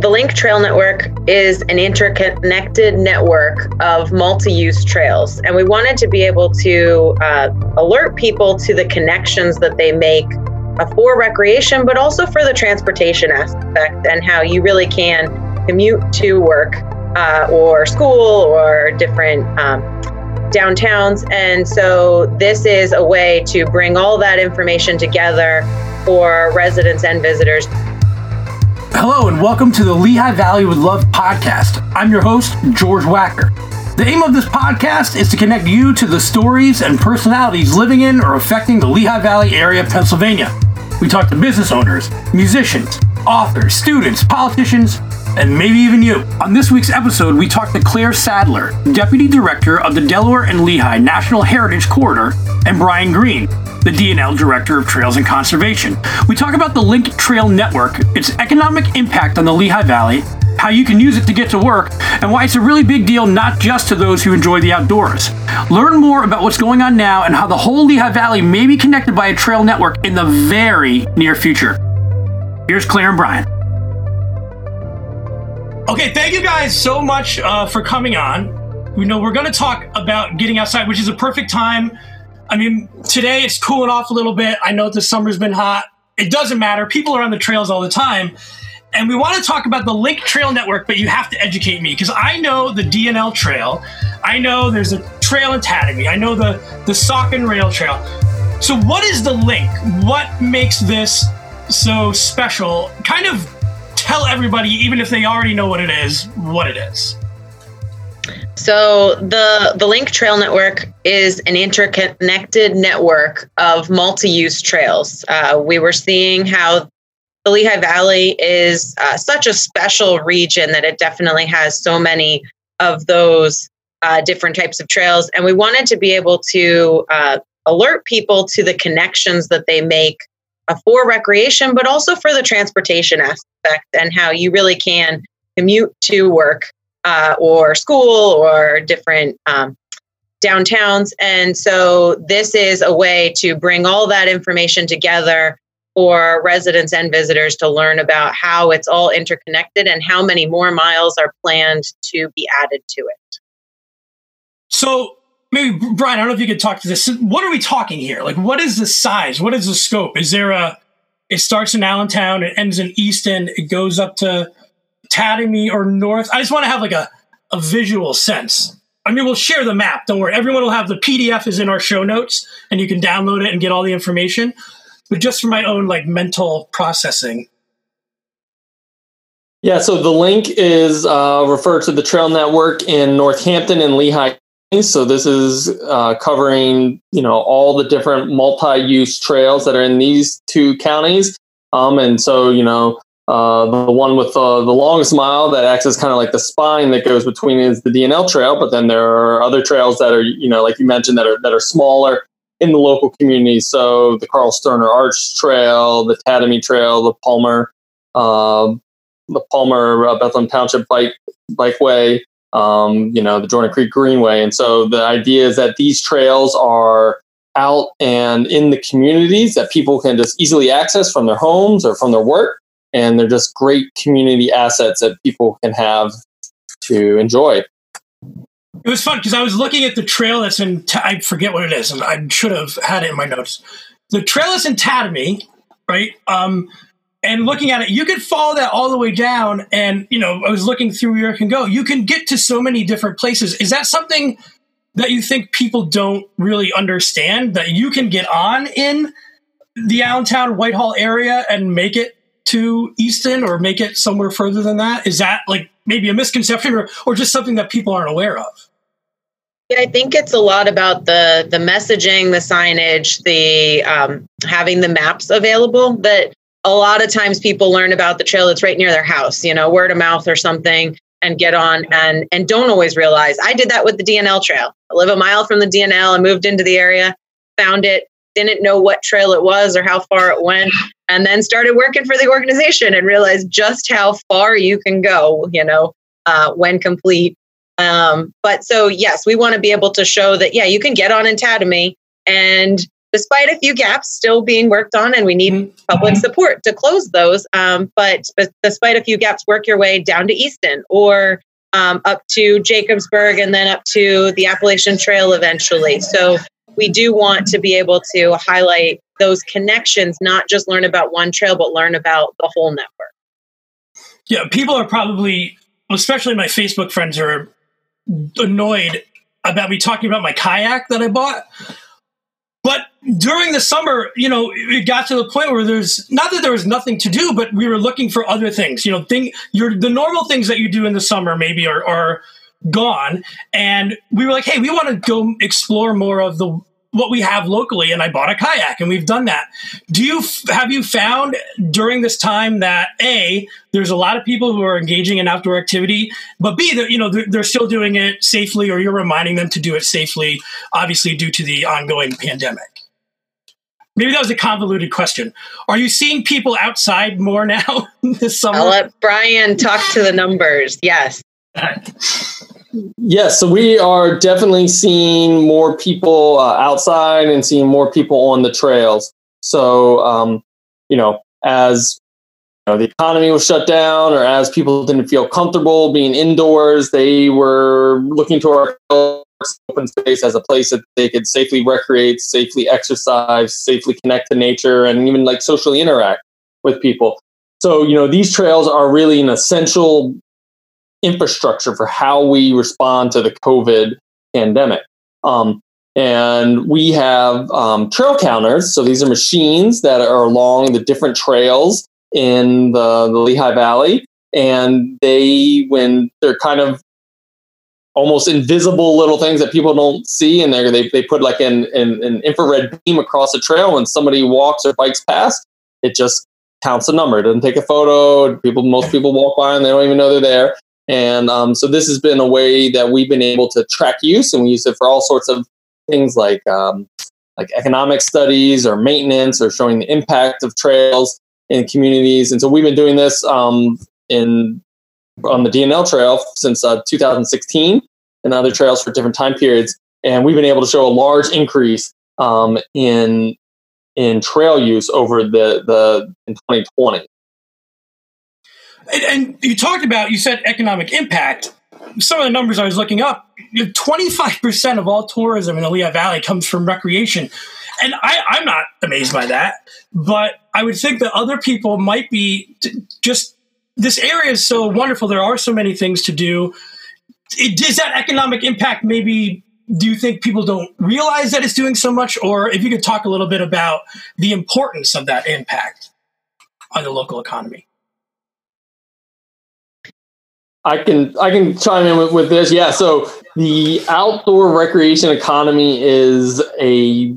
The Link Trail Network is an interconnected network of multi use trails. And we wanted to be able to uh, alert people to the connections that they make uh, for recreation, but also for the transportation aspect and how you really can commute to work uh, or school or different um, downtowns. And so this is a way to bring all that information together for residents and visitors. Hello, and welcome to the Lehigh Valley with Love podcast. I'm your host, George Wacker. The aim of this podcast is to connect you to the stories and personalities living in or affecting the Lehigh Valley area of Pennsylvania. We talk to business owners, musicians, authors, students, politicians, and maybe even you. On this week's episode, we talked to Claire Sadler, Deputy Director of the Delaware and Lehigh National Heritage Corridor, and Brian Green, the DNL Director of Trails and Conservation. We talk about the Link Trail Network, its economic impact on the Lehigh Valley, how you can use it to get to work, and why it's a really big deal not just to those who enjoy the outdoors. Learn more about what's going on now and how the whole Lehigh Valley may be connected by a trail network in the very near future. Here's Claire and Brian. Okay, thank you guys so much uh, for coming on. We know we're going to talk about getting outside, which is a perfect time I mean, today it's cooling off a little bit. I know the summer's been hot. It doesn't matter. People are on the trails all the time. And we want to talk about the Link Trail Network, but you have to educate me because I know the DNL Trail. I know there's a trail in Tatamy. I know the, the Saucon Rail Trail. So, what is the link? What makes this so special? Kind of tell everybody, even if they already know what it is, what it is. So the the Link Trail Network is an interconnected network of multi-use trails. Uh, we were seeing how the Lehigh Valley is uh, such a special region that it definitely has so many of those uh, different types of trails, and we wanted to be able to uh, alert people to the connections that they make uh, for recreation, but also for the transportation aspect and how you really can commute to work uh, or school or different um, downtowns. And so this is a way to bring all that information together for residents and visitors to learn about how it's all interconnected and how many more miles are planned to be added to it. So maybe Brian, I don't know if you could talk to this. What are we talking here? Like, what is the size? What is the scope? Is there a? It starts in Allentown, it ends in Easton, it goes up to Tatamy or North. I just want to have like a, a visual sense. I mean, we'll share the map. Don't worry. Everyone will have the PDF is in our show notes and you can download it and get all the information. But just for my own like mental processing. Yeah, so the link is uh, referred to the trail network in Northampton and Lehigh. So this is uh, covering, you know, all the different multi-use trails that are in these two counties. Um, and so, you know, uh, the one with uh, the longest mile that acts as kind of like the spine that goes between is the DNL trail, but then there are other trails that are, you know, like you mentioned, that are that are smaller in the local community. So the Karl Stirner Arts Trail, the Tatamy Trail, the Palmer, uh, the Palmer uh, Bethlehem Township Bike Bikeway, um, you know, the Jordan Creek Greenway. And so the idea is that these trails are out and in the communities that people can just easily access from their homes or from their work and they're just great community assets that people can have to enjoy. It was fun because I was looking at the trail that's in, I forget what it is, and I should have had it in my notes. The trail is in Tatamy, right? Um, and looking at it, you could follow that all the way down. And, you know, I was looking through where can go. You can get to so many different places. Is that something that you think people don't really understand that you can get on in the Allentown Whitehall area and make it to Easton or make it somewhere further than that? Is that like maybe a misconception or, or just something that people aren't aware of? Yeah, I think it's a lot about the the messaging, the signage, the um, having the maps available. That a lot of times people learn about the trail that's right near their house, you know, word of mouth or something, and get on and and don't always realize. I did that with the DNL trail. I live a mile from the DNL. and moved into the area, found it, didn't know what trail it was or how far it went, and then started working for the organization and realized just how far you can go, you know, uh, when complete. Um, but so, yes, we want to be able to show that, yeah, you can get on Tatamy and despite a few gaps still being worked on, and we need mm-hmm. public support to close those. Um, but, but despite a few gaps, work your way down to Easton or um, up to Jacobsburg and then up to the Appalachian Trail eventually. So we do want to be able to highlight those connections, not just learn about one trail, but learn about the whole network. Yeah, people are probably, especially my Facebook friends, are annoyed about me talking about my kayak that I bought. But during the summer, you know, it got to the point where there's not that there was nothing to do, but we were looking for other things. You know, thing your the normal things that you do in the summer maybe are, are gone, and we were like, hey, we want to go explore more of the what we have locally and I bought a kayak and we've done that. Do you have you found during this time that a there's a lot of people who are engaging in outdoor activity, but b that you know they're, they're, still doing it safely or you're reminding them to do it safely, obviously due to the ongoing pandemic. Maybe that was a convoluted question. Are you seeing people outside more now this summer? I'll let Brian talk to the numbers. Yes. Yes, so we are definitely seeing more people uh, outside and seeing more people on the trails. So, um, you know, as you know, the economy was shut down, or as people didn't feel comfortable being indoors, they were looking to our open space as a place that they could safely recreate, safely exercise, safely connect to nature, and even like socially interact with people. So, you know, these trails are really an essential infrastructure for how we respond to the COVID pandemic. Um, and we have um, trail counters. So these are machines that are along the different trails in the, the Lehigh Valley. And they, when they're kind of almost invisible little things that people don't see, and they they put like an, an, an infrared beam across a trail when somebody walks or bikes past, it just counts a number. It doesn't take a photo. People, most people walk by and they don't even know they're there. And um, so this has been a way that we've been able to track use, and we use it for all sorts of things like um, like economic studies or maintenance or showing the impact of trails in communities. And so we've been doing this um, in on the DNL trail since uh, 2016 and other trails for different time periods. And we've been able to show a large increase um, in in trail use over the the in 2020. And, and you talked about, you said economic impact. Some of the numbers I was looking up 25% of all tourism in the Lehigh Valley comes from recreation. And I, I'm not amazed by that, but I would think that other people might be just this area is so wonderful. There are so many things to do. Is that economic impact maybe do you think people don't realize that it's doing so much or if you could talk a little bit about the importance of that impact on the local economy I can I can chime in with, with this. Yeah, so the outdoor recreation economy is a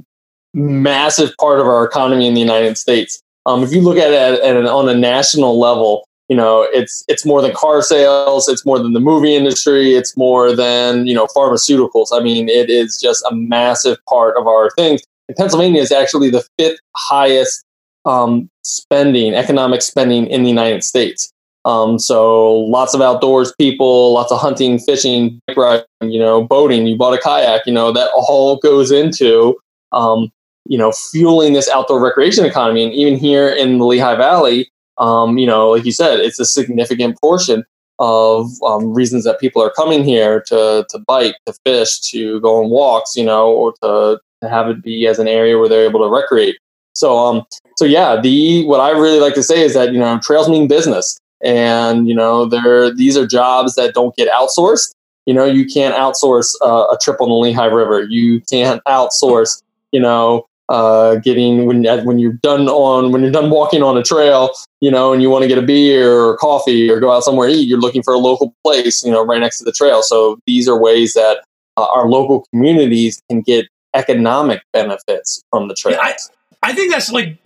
massive part of our economy in the United States. Um, if you look at it at, at on a national level, you know it's it's more than car sales, it's more than the movie industry, it's more than you know pharmaceuticals. I mean, it is just a massive part of our things. And Pennsylvania is actually the fifth highest um, spending, economic spending in the United States. Um, so lots of outdoors people, lots of hunting, fishing, riding, you know, boating. You bought a kayak, you know, that all goes into, um, you know, fueling this outdoor recreation economy. And even here in the Lehigh Valley, um, you know, like you said, it's a significant portion of um, reasons that people are coming here to to bike, to fish, to go on walks, you know, or to, to have it be as an area where they're able to recreate. So, um, so yeah, the what I really like to say is that you know, trails mean business and you know there these are jobs that don't get outsourced. You know you can't outsource uh, a trip on the lehigh river. You can't outsource you know uh, getting when when you're done on when you're done walking on a trail you know and you want to get a beer or coffee or go out somewhere to eat you're looking for a local place you know right next to the trail. So these are ways that uh, our local communities can get economic benefits from the trails. Yeah, I, I think that's like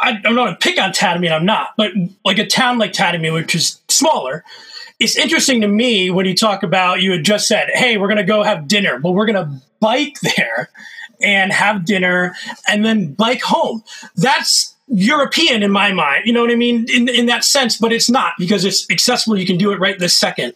I, am not a pick on Tatamy, I'm not, but like a town like Tatamy, which is smaller, it's interesting to me when you talk about you had just said, "Hey, we're going to go have dinner," but we're going to bike there and have dinner and then bike home. That's European in my mind. You know what I mean? In in that sense, but it's not because it's accessible. You can do it right this second.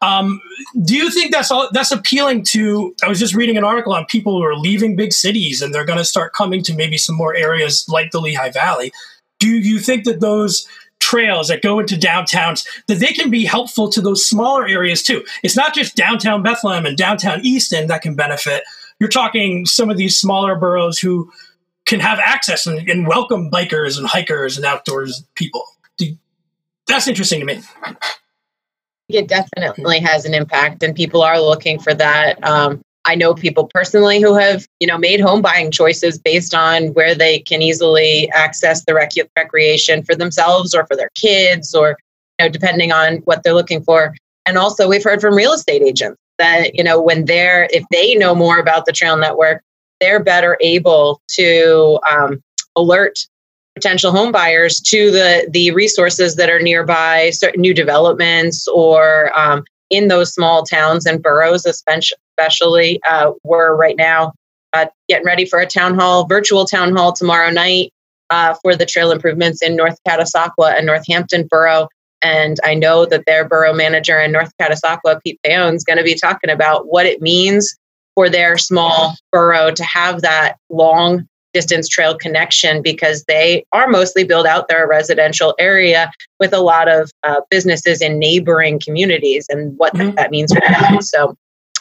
Um, do you think that's all? That's appealing to? I was just reading an article on people who are leaving big cities and they're going to start coming to maybe some more areas like the Lehigh Valley. Do you think that those trails that go into downtowns that they can be helpful to those smaller areas too? It's not just downtown Bethlehem and downtown Easton that can benefit. You're talking some of these smaller boroughs who can have access and, and welcome bikers and hikers and outdoors people. That's interesting to me. It definitely has an impact, and people are looking for that. Um, I know people personally who have, you know, made home buying choices based on where they can easily access the rec- recreation for themselves or for their kids, or you know, depending on what they're looking for. And also, we've heard from real estate agents that you know when they're if they know more about the trail network, they're better able to um, alert potential home buyers to the the resources that are nearby, certain new developments or um, in those small towns and boroughs, especially. Uh, we're right now uh, getting ready for a town hall, virtual town hall tomorrow night uh, for the trail improvements in North Catasauqua and Northampton Borough. And I know that their borough manager in North Catasauqua, Pete Paone, is going to be talking about what it means for their small borough to have that long distance trail connection because they are mostly built out their residential area with a lot of uh, businesses in neighboring communities and what mm-hmm. that means for them. So,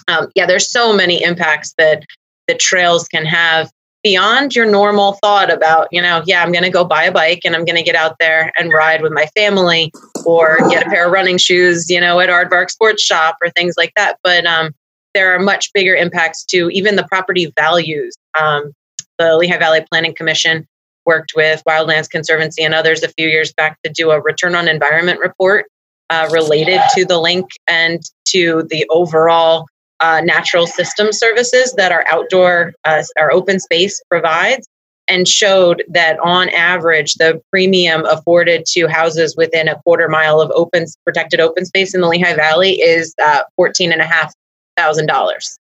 um, yeah, there's so many impacts that the trails can have beyond your normal thought about, you know, yeah, I'm going to go buy a bike and I'm going to get out there and ride with my family or get a pair of running shoes, you know, at Aardvark Sports Shop or things like that. But um, there are much bigger impacts to even the property values. Um, the Lehigh Valley Planning Commission worked with Wildlands Conservancy and others a few years back to do a return on environment report uh, related to the link and to the overall uh, natural system services that our outdoor, uh, our open space provides, and showed that on average, the premium afforded to houses within a quarter mile of open protected open space in the Lehigh Valley is uh, fourteen and a half thousand dollars.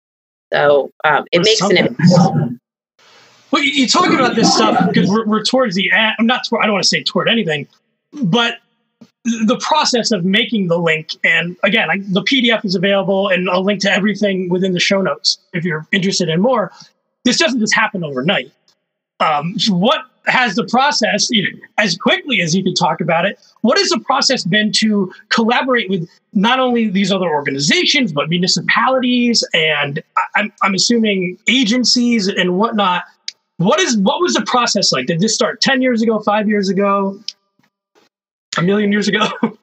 So um, it makes an impact. Well, you, talk about this stuff because we're, we're towards the end. I'm not. Toward, I don't want to say toward anything, but the process of making the link and again I, the pdf is available and i'll link to everything within the show notes if you're interested in more this doesn't just happen overnight um, what has the process as quickly as you could talk about it what has the process been to collaborate with not only these other organizations but municipalities and i'm, I'm assuming agencies and whatnot? What is what was the process like? Did this start 10 years ago 5 years ago a million years ago?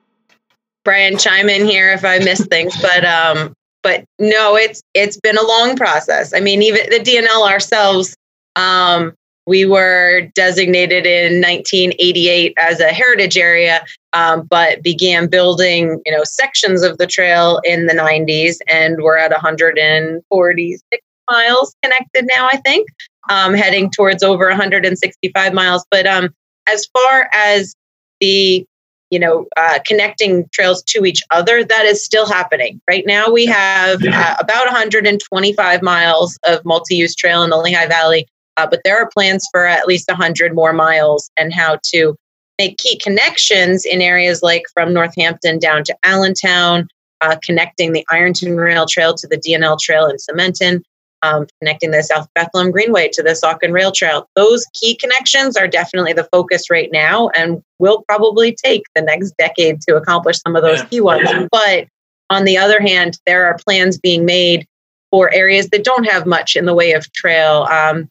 Brian chime in here if i miss things but um but no it's it's been a long process. I mean even the dnl ourselves um we were designated in 1988 as a heritage area, um, but began building, you know, sections of the trail in the 90s, and we're at 146 miles connected now. I think, um, heading towards over 165 miles. But um, as far as the you know, uh, connecting trails to each other, that is still happening. Right now, we have uh, about 125 miles of multi use trail in the Lehigh Valley uh, but there are plans for at least 100 more miles and how to make key connections in areas like from Northampton down to Allentown, uh, connecting the Ironton Rail Trail to the DNL Trail in Cementon, um, connecting the South Bethlehem Greenway to the Saucon Rail Trail. Those key connections are definitely the focus right now and will probably take the next decade to accomplish some of those yeah. key ones. But on the other hand, there are plans being made for areas that don't have much in the way of trail. Um,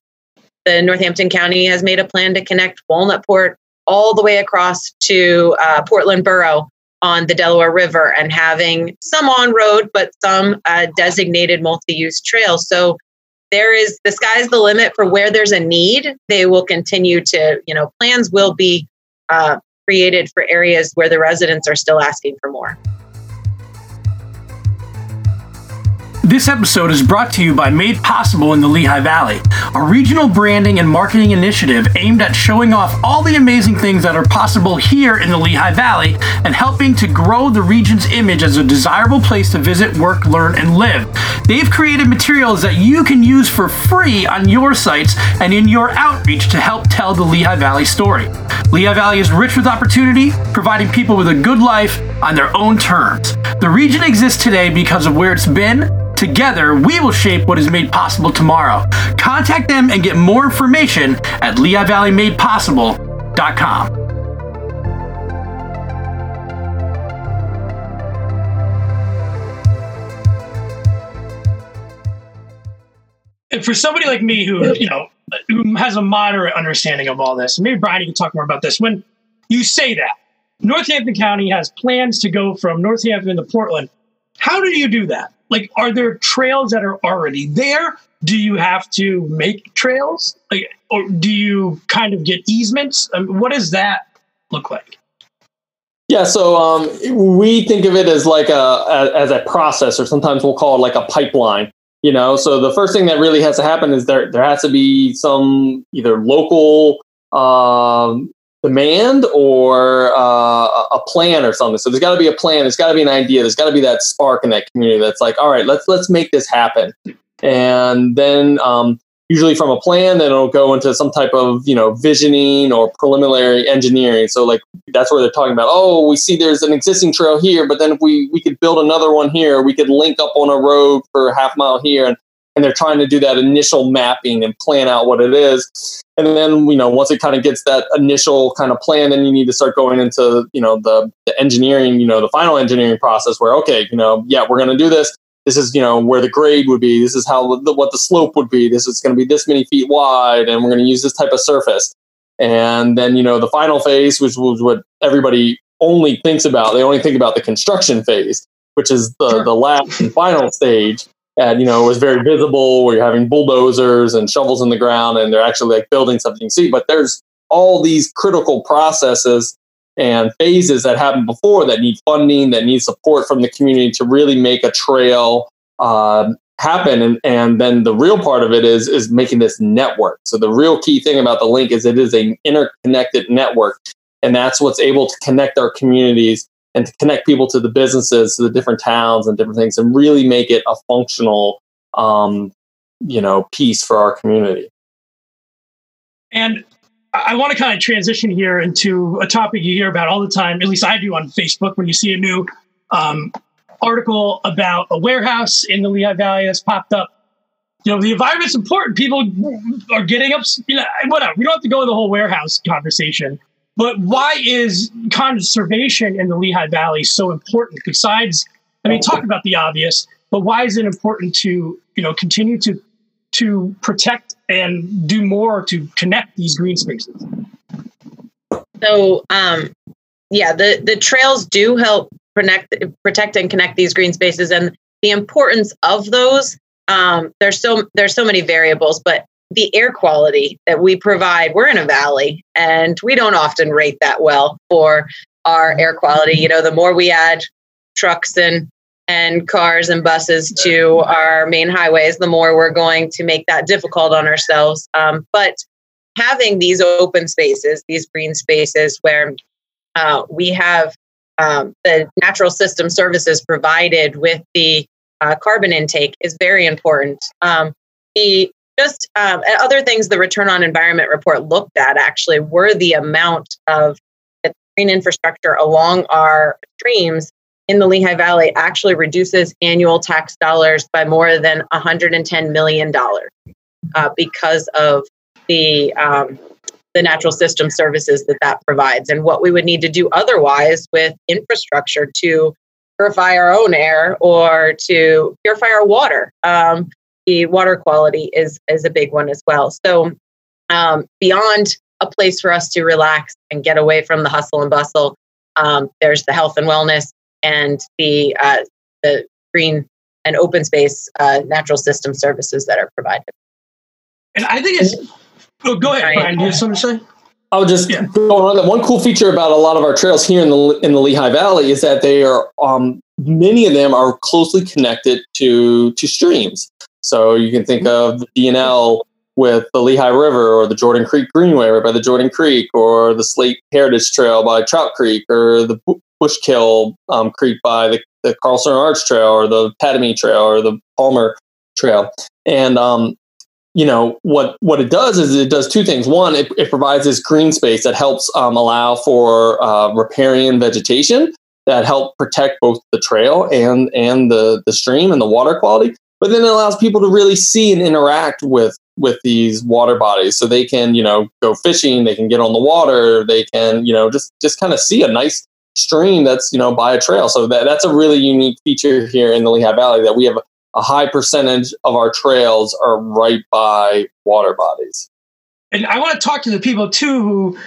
the Northampton County has made a plan to connect Walnutport all the way across to uh, Portland Borough on the Delaware River and having some on road, but some uh, designated multi use trails. So there is the sky's the limit for where there's a need. They will continue to, you know, plans will be uh, created for areas where the residents are still asking for more. This episode is brought to you by Made Possible in the Lehigh Valley, a regional branding and marketing initiative aimed at showing off all the amazing things that are possible here in the Lehigh Valley and helping to grow the region's image as a desirable place to visit, work, learn, and live. They've created materials that you can use for free on your sites and in your outreach to help tell the Lehigh Valley story. Lehigh Valley is rich with opportunity, providing people with a good life on their own terms. The region exists today because of where it's been. Together, we will shape what is made possible tomorrow. Contact them and get more information at LehighValleyMadePossible.com. And for somebody like me who, you know, who has a moderate understanding of all this, maybe Brian, you can talk more about this. When you say that Northampton County has plans to go from Northampton to Portland, how do you do that? Like, are there trails that are already there? Do you have to make trails? Like, or do you kind of get easements? I mean, what does that look like? Yeah, so um, we think of it as like a as a process, or sometimes we'll call it like a pipeline. You know, so the first thing that really has to happen is there there has to be some either local um, demand or uh, a plan or something. So there's got to be a plan. There's got to be an idea. There's got to be that spark in that community that's like, all right, let's let's make this happen. And then um, usually from a plan, then it'll go into some type of you know visioning or preliminary engineering. So like that's where they're talking about. Oh, we see there's an existing trail here, but then if we we could build another one here, we could link up on a road for a half mile here, and and they're trying to do that initial mapping and plan out what it is. And then you know once it kind of gets that initial kind of plan, then you need to start going into you know the, the engineering, you know the final engineering process where okay, you know yeah we're going to do this. This is you know where the grade would be. This is how the, what the slope would be. This is going to be this many feet wide and we're going to use this type of surface. And then you know the final phase which was what everybody only thinks about they only think about the construction phase which is the sure. the last and final stage and you know it was very visible where you're having bulldozers and shovels in the ground and they're actually like building something you see but there's all these critical processes and phases that happen before that need funding, that need support from the community to really make a trail uh, happen. And, and then the real part of it is is making this network. So the real key thing about the link is it is an interconnected network, and that's what's able to connect our communities and to connect people to the businesses, to the different towns and different things, and really make it a functional, um, you know, piece for our community. And I want to kind of transition here into a topic you hear about all the time. At least I do on Facebook when you see a new um, article about a warehouse in the Lehigh Valley that's popped up. You know, the environment's important. People are getting up. You know, whatever. We don't have to go the whole warehouse conversation. But why is conservation in the Lehigh Valley so important? Besides, I mean, talk about the obvious, but why is it important to you know continue to to protect and do more to connect these green spaces? So, um, yeah, the the trails do help protect protect and connect these green spaces, and the importance of those. Um, there's so there's so many variables, but the air quality that we provide, we're in a valley, and we don't often rate that well for our air quality. You know, the more we add trucks and and cars and buses to our main highways, the more we're going to make that difficult on ourselves. Um, but having these open spaces, these green spaces where uh, we have um, the natural system services provided with the uh, carbon intake is very important. Um, the just um, other things the return on environment report looked at actually were the amount of green infrastructure along our streams in the Lehigh Valley actually reduces annual tax dollars by more than $110 million uh, because of the um, the natural system services that that provides and what we would need to do otherwise with infrastructure to purify our own air or to purify our water. Um, the water quality is is a big one as well. So um, beyond a place for us to relax and get away from the hustle and bustle, um, there's the health and wellness and the uh, the green and open space uh, natural system services that are provided. And I think it's. Oh, go ahead, Brian. Do you have something to say? I would just yeah. go on. That. One cool feature about a lot of our trails here in the in the Lehigh Valley is that they are um, many of them are closely connected to to streams. So you can think of the DNL with the Lehigh River or the Jordan Creek Greenway right by the Jordan Creek or the Slate Heritage Trail by Trout Creek or the Bushkill um, Creek by the, the Carlson Arch Trail or the Tatamy Trail or the Palmer Trail. And um, you know what what it does is it does two things. One, it, it provides this green space that helps um, allow for uh, riparian vegetation that help protect both the trail and and the the stream and the water quality. But then it allows people to really see and interact with with these water bodies, so they can you know go fishing, they can get on the water, they can you know just just kind of see a nice stream that's you know by a trail. So that that's a really unique feature here in the Lehigh Valley that we have a high percentage of our trails are right by water bodies. And I want to talk to the people too who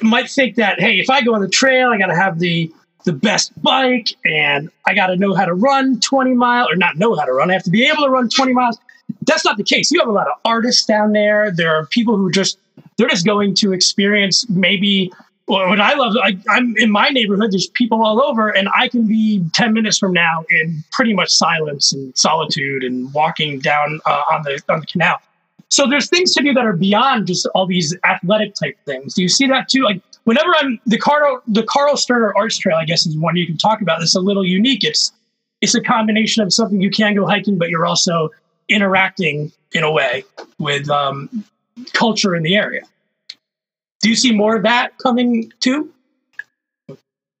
might think that hey, if I go on the trail, I got to have the the best bike and I got to know how to run 20 miles or not know how to run. I have to be able to run 20 miles. That's not the case. You have a lot of artists down there. There are people who just they're just going to experience maybe well, what I love, I, am in my neighborhood. There's people all over, and I can be 10 minutes from now in pretty much silence and solitude and walking down uh, on the on the canal. So there's things to do that are beyond just all these athletic type things. Do you see that too? Like whenever I'm the Karl the Karl Stirner Arts Trail, I guess is one you can talk about. It's a little unique. It's it's a combination of something you can go hiking, but you're also interacting in a way with um, culture in the area. Do you see more of that coming too?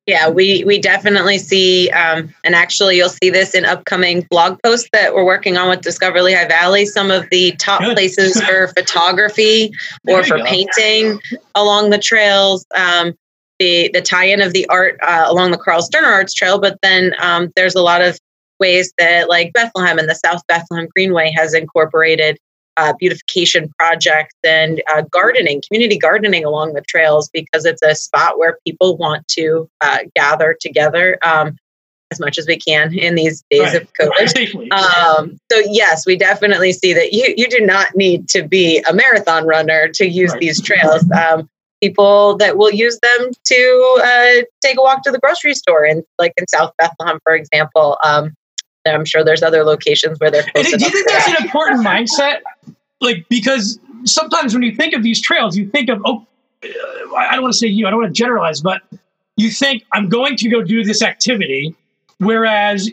Yeah, we we definitely see, um, and actually, you'll see this in upcoming blog posts that we're working on with Discover Lehigh Valley. Some of the top Good. places for photography or for go. painting along the trails. Um, the the tie-in of the art uh, along the Karl Stirner Arts Trail, but then um, there's a lot of ways that like Bethlehem and the South Bethlehem Greenway has incorporated uh, beautification projects and uh, gardening, community gardening along the trails because it's a spot where people want to uh, gather together um, as much as we can in these days right. of COVID. Um, so yes, we definitely see that you you do not need to be a marathon runner to use right. these trails. Um, people that will use them to uh, take a walk to the grocery store, and like in South Bethlehem, for example. I'm sure there's other locations where they're Do you think that's an important mindset? Like, because sometimes when you think of these trails, you think of, oh, I don't want to say you, I don't want to generalize, but you think, I'm going to go do this activity. Whereas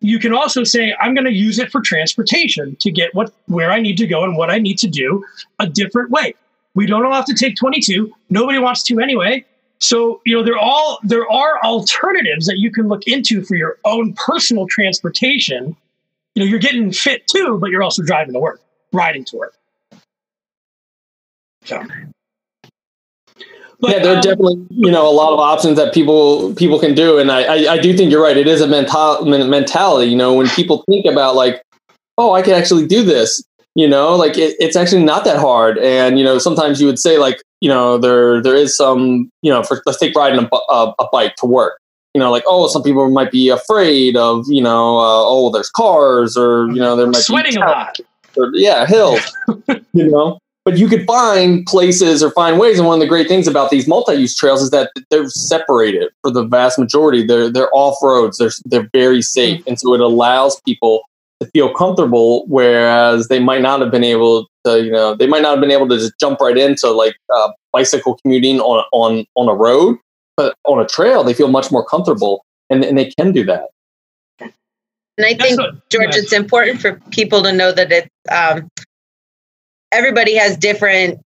you can also say, I'm going to use it for transportation to get what where I need to go and what I need to do a different way. We don't all have to take 22. Nobody wants to anyway. So, you know, there all there are alternatives that you can look into for your own personal transportation. You know, you're getting fit too, but you're also driving to work, riding to work. So but, yeah, there are um, definitely you know a lot of options that people people can do, and I I, I do think you're right. It is a mental mentality. You know, when people think about like, oh, I can actually do this. You know, like it, it's actually not that hard. And you know, sometimes you would say like, you know there there is some you know for let's take riding a, a, a bike to work. You know like oh some people might be afraid of you know uh, oh there's cars or you know there might sweating be a lot. or, yeah hills you know? But you could find places or find ways and one of the great things about these multi-use trails is that they're separated for the vast majority. They're they're off roads they're they're very safe. And so it allows people feel comfortable whereas they might not have been able to you know they might not have been able to just jump right into like uh, bicycle commuting on on on a road but on a trail they feel much more comfortable and, and they can do that and i think what, george yeah. it's important for people to know that it's um, everybody has different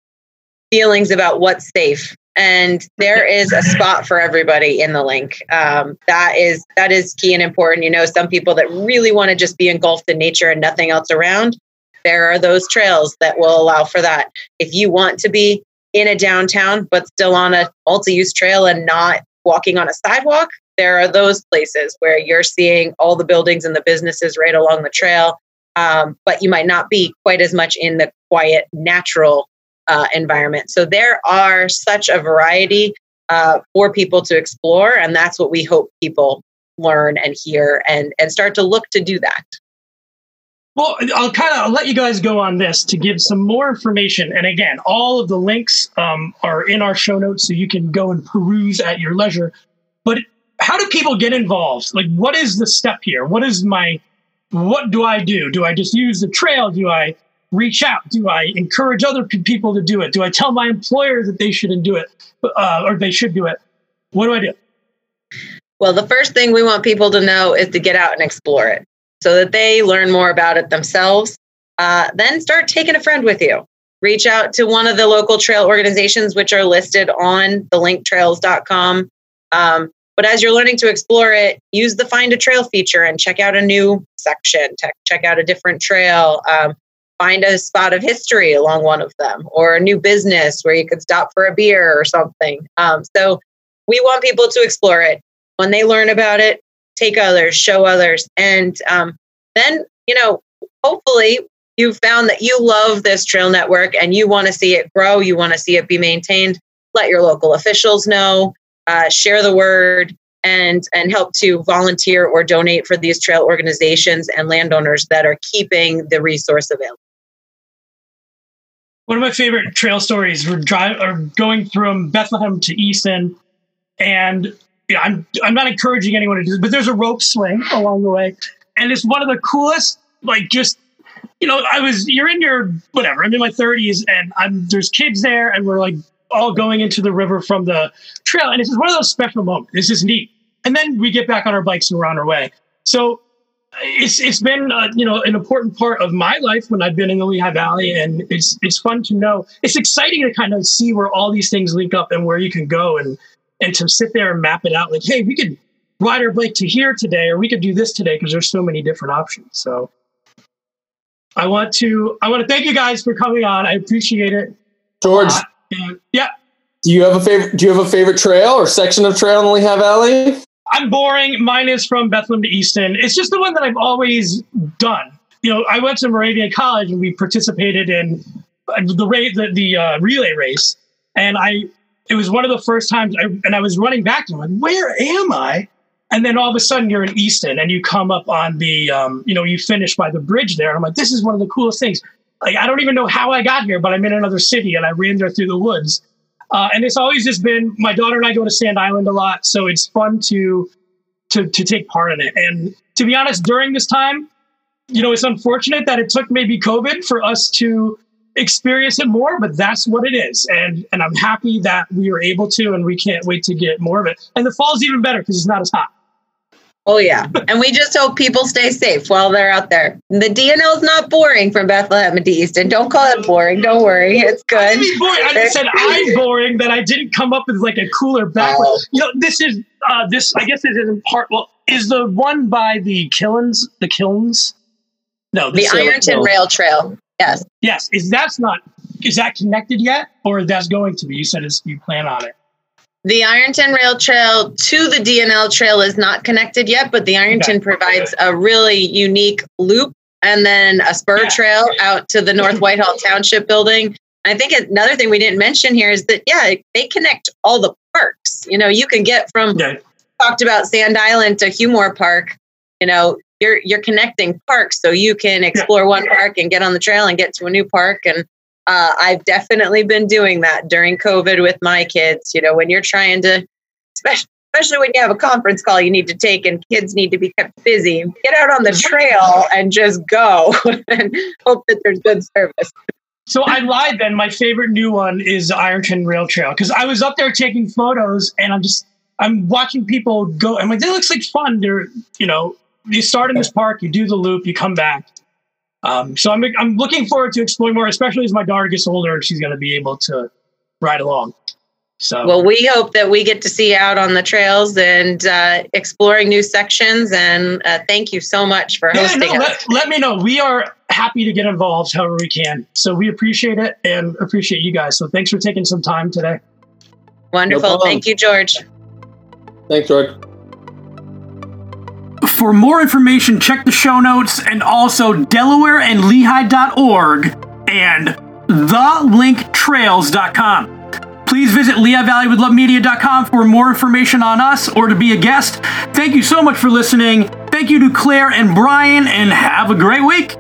feelings about what's safe and there is a spot for everybody in the link. Um, that is that is key and important. You know some people that really want to just be engulfed in nature and nothing else around there are those trails that will allow for that. If you want to be in a downtown but still on a multi-use trail and not walking on a sidewalk there are those places where you're seeing all the buildings and the businesses right along the trail. Um, but you might not be quite as much in the quiet natural uh, environment. So there are such a variety uh, for people to explore, and that's what we hope people learn and hear and and start to look to do that. Well, I'll kind of let you guys go on this to give some more information. And again, all of the links um, are in our show notes, so you can go and peruse at your leisure. But how do people get involved? Like, what is the step here? What is my what do I do? Do I just use the trail? Do I reach out? Do I encourage other people to do it? Do I tell my employer that they shouldn't do it uh, or they should do it? What do I do? Well, the first thing we want people to know is to get out and explore it so that they learn more about it themselves. uh, then start taking a friend with you. Reach out to one of the local trail organizations, which are listed on the linktrails.com. Um, but as you're learning to explore it, use the find a trail feature and check out a new section, check out a different trail, um, find a spot of history along one of them, or a new business where you could stop for a beer or something. Um, so we want people to explore it. When they learn about it, take others, show others, and um, then you know, hopefully, you've found that you love this trail network and you want to see it grow. You want to see it be maintained. Let your local officials know uh, share the word, and and help to volunteer or donate for these trail organizations and landowners that are keeping the resource available. One of my favorite trail stories were drive or going from Bethlehem to Easton, and I'm I'm not encouraging anyone to do this, but there's a rope swing along the way, and it's one of the coolest. Like just you know, I was you're in your whatever. I'm in my 30s, and I'm there's kids there, and we're like all going into the river from the trail. And it's just one of those special moments. This is neat. And then we get back on our bikes and we're on our way. So it's it's been uh, you know an important part of my life when I've been in the Lehigh Valley, and it's it's fun to know. It's exciting to kind of see where all these things link up and where you can go, and and to sit there and map it out. Like, hey, we could ride our bike to here today, or we could do this today because there's so many different options. So I want to I want to thank you guys for coming on. I appreciate it. George, uh, and yeah. Do you have a favorite? Do you have a favorite trail or section of trail in the Lehigh Valley? I'm boring. Mine is from Bethlehem to Easton. It's just the one that I've always done. You know, I went to Moravian College and we participated in the race, the, the uh, relay race, and I. It was one of the first times, I, and I was running back to like, where am I? And then all of a sudden, you're in Easton, and you come up on the, um, you know, you finish by the bridge there, and I'm like, this is one of the coolest things like I don't even know how I got here, but I'm in another city and I ran there through the woods. Uh, and it's always just been my daughter and I go to Sand Island a lot, so it's fun to to to take part in it. And to be honest, during this time, you know, it's unfortunate that it took maybe COVID for us to experience it more, but that's what it is. And and I'm happy that we were able to, and we can't wait to get more of it. And the fall's even better because it's not as hot. Oh yeah, and we just hope people stay safe while they're out there. The DNL is not boring from Bethlehem to Easton. Don't call it boring. Don't worry, it's good. I, I just said I'm boring that I didn't come up with like a cooler background. Oh. You know, this is uh, this. I guess this is in part. Well, is the one by the Kilns? The Kilns? No, the, the Ironton Rail Trail. Yes. Yes. Is that's not? Is that connected yet, or that's going to be? You said you plan on it. The Ironton Rail Trail to the DNL Trail is not connected yet, but the Ironton okay. provides a really unique loop and then a spur yeah. trail out to the North Whitehall Township building. I think another thing we didn't mention here is that, yeah, they connect all the parks. You know, you can get from, yeah. talked about Sand Island to Huemore Park, you know, you're, you're connecting parks so you can explore yeah. one park and get on the trail and get to a new park. And uh, I've definitely been doing that during COVID with my kids. You know, when you're trying to, especially when you have a conference call you need to take and kids need to be kept busy, get out on the trail and just go and hope that there's good service. So I lied then. My favorite new one is Ironton Rail Trail because I was up there taking photos and I'm just, I'm watching people go. I'm like, that looks like fun. They're, you know, you start in this park, you do the loop, you come back. Um, so I'm I'm looking forward to exploring more, especially as my daughter gets older and she's going to be able to ride along. So well, we hope that we get to see out on the trails and uh, exploring new sections. And uh, thank you so much for yeah, hosting no, let, let, me know. We are happy to get involved however we can. So we appreciate it and appreciate you guys. So thanks for taking some time today. Wonderful. No thank you, George. Thanks, George. For more information, check the show notes and also DelawareandLehigh.org and thelinktrails.com. Please visit LehighValleyWithLoveMedia.com for more information on us or to be a guest. Thank you so much for listening. Thank you to Claire and Brian, and have a great week.